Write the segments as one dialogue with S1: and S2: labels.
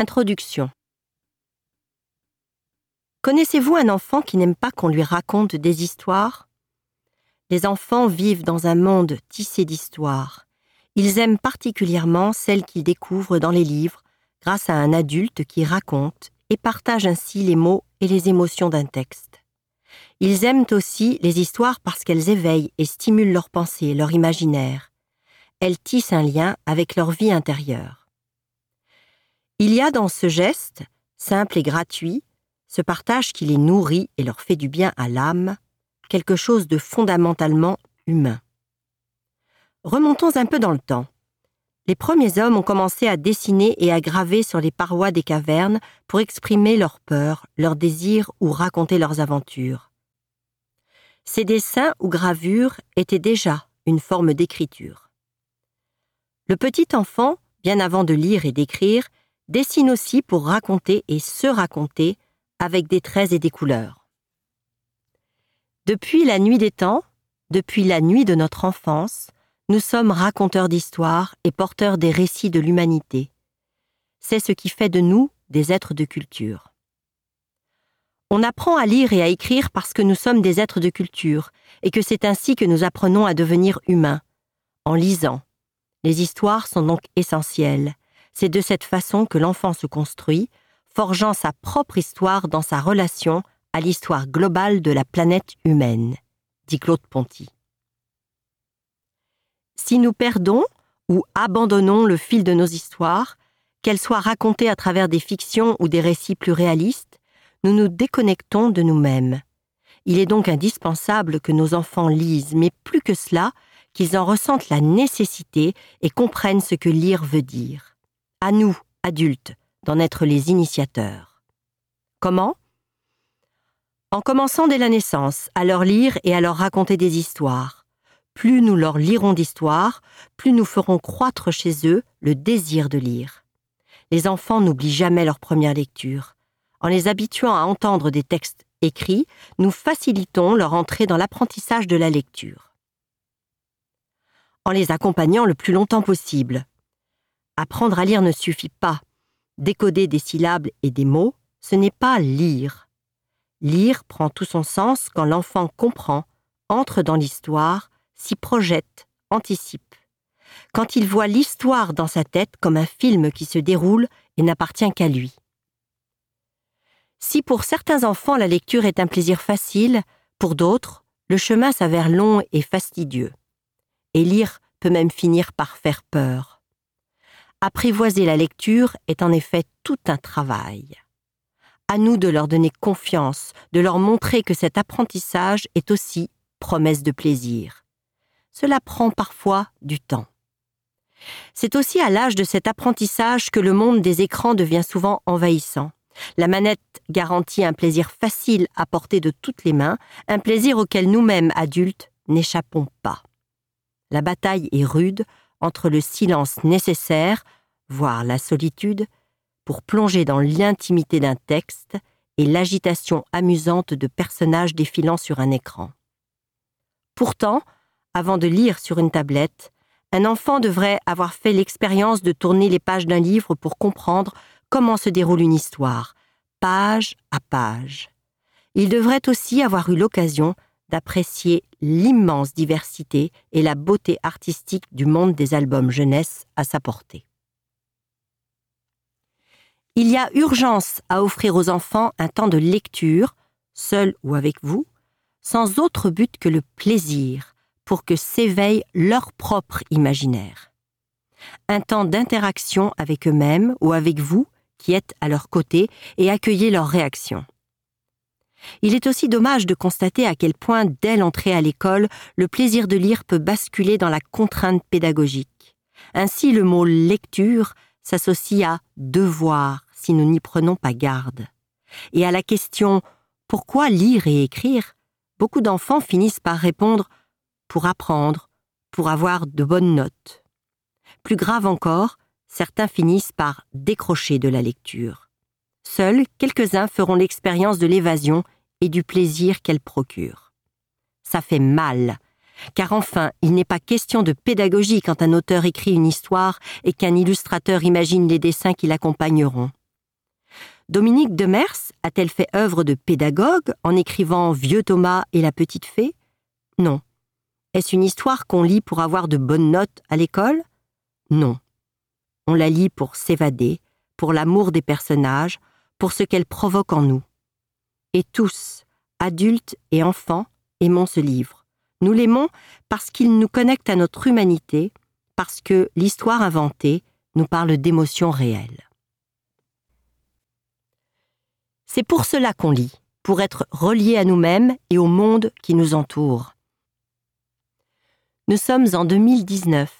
S1: Introduction. Connaissez-vous un enfant qui n'aime pas qu'on lui raconte des histoires? Les enfants vivent dans un monde tissé d'histoires. Ils aiment particulièrement celles qu'ils découvrent dans les livres grâce à un adulte qui raconte et partage ainsi les mots et les émotions d'un texte. Ils aiment aussi les histoires parce qu'elles éveillent et stimulent leur pensée, leur imaginaire. Elles tissent un lien avec leur vie intérieure. Il y a dans ce geste, simple et gratuit, ce partage qui les nourrit et leur fait du bien à l'âme, quelque chose de fondamentalement humain. Remontons un peu dans le temps. Les premiers hommes ont commencé à dessiner et à graver sur les parois des cavernes pour exprimer leurs peurs, leurs désirs ou raconter leurs aventures. Ces dessins ou gravures étaient déjà une forme d'écriture. Le petit enfant, bien avant de lire et d'écrire, dessine aussi pour raconter et se raconter avec des traits et des couleurs. Depuis la nuit des temps, depuis la nuit de notre enfance, nous sommes raconteurs d'histoires et porteurs des récits de l'humanité. C'est ce qui fait de nous des êtres de culture. On apprend à lire et à écrire parce que nous sommes des êtres de culture et que c'est ainsi que nous apprenons à devenir humains, en lisant. Les histoires sont donc essentielles. C'est de cette façon que l'enfant se construit, forgeant sa propre histoire dans sa relation à l'histoire globale de la planète humaine, dit Claude Ponty. Si nous perdons ou abandonnons le fil de nos histoires, qu'elles soient racontées à travers des fictions ou des récits plus réalistes, nous nous déconnectons de nous-mêmes. Il est donc indispensable que nos enfants lisent, mais plus que cela, qu'ils en ressentent la nécessité et comprennent ce que lire veut dire. À nous, adultes, d'en être les initiateurs. Comment? En commençant dès la naissance à leur lire et à leur raconter des histoires. Plus nous leur lirons d'histoires, plus nous ferons croître chez eux le désir de lire. Les enfants n'oublient jamais leur première lecture. En les habituant à entendre des textes écrits, nous facilitons leur entrée dans l'apprentissage de la lecture. En les accompagnant le plus longtemps possible. Apprendre à lire ne suffit pas. Décoder des syllabes et des mots, ce n'est pas lire. Lire prend tout son sens quand l'enfant comprend, entre dans l'histoire, s'y projette, anticipe. Quand il voit l'histoire dans sa tête comme un film qui se déroule et n'appartient qu'à lui. Si pour certains enfants la lecture est un plaisir facile, pour d'autres, le chemin s'avère long et fastidieux. Et lire peut même finir par faire peur. Apprivoiser la lecture est en effet tout un travail. À nous de leur donner confiance, de leur montrer que cet apprentissage est aussi promesse de plaisir. Cela prend parfois du temps. C'est aussi à l'âge de cet apprentissage que le monde des écrans devient souvent envahissant. La manette garantit un plaisir facile à porter de toutes les mains, un plaisir auquel nous-mêmes, adultes, n'échappons pas. La bataille est rude entre le silence nécessaire, voire la solitude, pour plonger dans l'intimité d'un texte et l'agitation amusante de personnages défilant sur un écran. Pourtant, avant de lire sur une tablette, un enfant devrait avoir fait l'expérience de tourner les pages d'un livre pour comprendre comment se déroule une histoire, page à page. Il devrait aussi avoir eu l'occasion d'apprécier l'immense diversité et la beauté artistique du monde des albums jeunesse à sa portée. Il y a urgence à offrir aux enfants un temps de lecture, seul ou avec vous, sans autre but que le plaisir, pour que s'éveille leur propre imaginaire. Un temps d'interaction avec eux-mêmes ou avec vous, qui êtes à leur côté, et accueillez leurs réactions. Il est aussi dommage de constater à quel point, dès l'entrée à l'école, le plaisir de lire peut basculer dans la contrainte pédagogique. Ainsi, le mot lecture s'associe à devoir si nous n'y prenons pas garde. Et à la question pourquoi lire et écrire, beaucoup d'enfants finissent par répondre pour apprendre, pour avoir de bonnes notes. Plus grave encore, certains finissent par décrocher de la lecture. Seuls quelques-uns feront l'expérience de l'évasion et du plaisir qu'elle procure. Ça fait mal, car enfin, il n'est pas question de pédagogie quand un auteur écrit une histoire et qu'un illustrateur imagine les dessins qui l'accompagneront. Dominique Demers a-t-elle fait œuvre de pédagogue en écrivant Vieux Thomas et la petite fée Non. Est-ce une histoire qu'on lit pour avoir de bonnes notes à l'école? Non. On la lit pour s'évader, pour l'amour des personnages, pour ce qu'elle provoque en nous. Et tous, adultes et enfants, aimons ce livre. Nous l'aimons parce qu'il nous connecte à notre humanité, parce que l'histoire inventée nous parle d'émotions réelles. C'est pour cela qu'on lit, pour être relié à nous-mêmes et au monde qui nous entoure. Nous sommes en 2019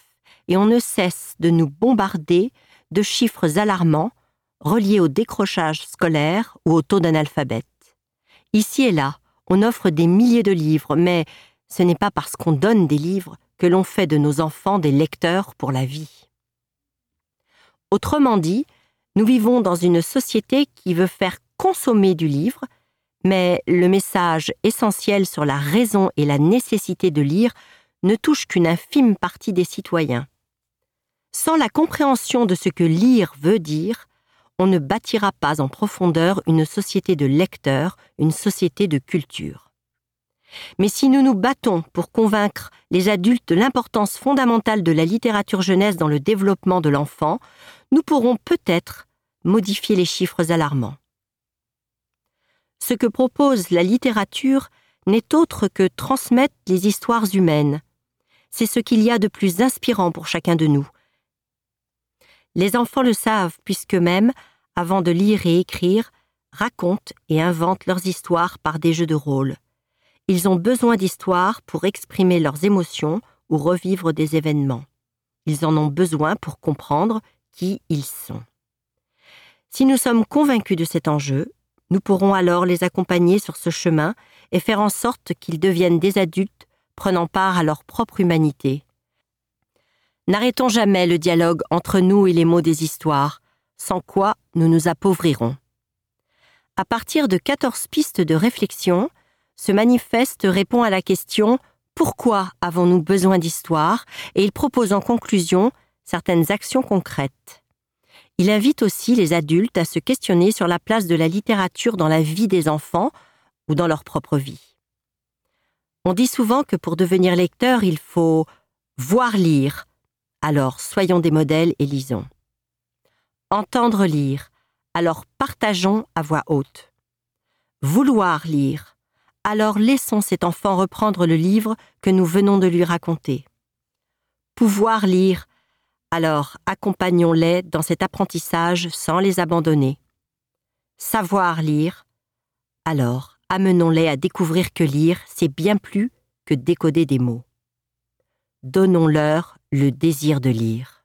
S1: et on ne cesse de nous bombarder de chiffres alarmants reliés au décrochage scolaire ou au taux d'analphabète. Ici et là, on offre des milliers de livres, mais ce n'est pas parce qu'on donne des livres que l'on fait de nos enfants des lecteurs pour la vie. Autrement dit, nous vivons dans une société qui veut faire consommer du livre, mais le message essentiel sur la raison et la nécessité de lire ne touche qu'une infime partie des citoyens. Sans la compréhension de ce que lire veut dire, on ne bâtira pas en profondeur une société de lecteurs, une société de culture. Mais si nous nous battons pour convaincre les adultes de l'importance fondamentale de la littérature jeunesse dans le développement de l'enfant, nous pourrons peut-être modifier les chiffres alarmants. Ce que propose la littérature n'est autre que transmettre les histoires humaines, c'est ce qu'il y a de plus inspirant pour chacun de nous. Les enfants le savent puisqu'eux-mêmes, avant de lire et écrire, racontent et inventent leurs histoires par des jeux de rôle. Ils ont besoin d'histoires pour exprimer leurs émotions ou revivre des événements. Ils en ont besoin pour comprendre qui ils sont. Si nous sommes convaincus de cet enjeu, nous pourrons alors les accompagner sur ce chemin et faire en sorte qu'ils deviennent des adultes prenant part à leur propre humanité. N'arrêtons jamais le dialogue entre nous et les mots des histoires, sans quoi nous nous appauvrirons. À partir de 14 pistes de réflexion, ce manifeste répond à la question Pourquoi avons-nous besoin d'histoire? et il propose en conclusion certaines actions concrètes. Il invite aussi les adultes à se questionner sur la place de la littérature dans la vie des enfants ou dans leur propre vie. On dit souvent que pour devenir lecteur, il faut voir lire. Alors soyons des modèles et lisons. Entendre lire. Alors partageons à voix haute. Vouloir lire. Alors laissons cet enfant reprendre le livre que nous venons de lui raconter. Pouvoir lire. Alors accompagnons-les dans cet apprentissage sans les abandonner. Savoir lire. Alors amenons-les à découvrir que lire, c'est bien plus que décoder des mots. Donnons-leur le désir de lire.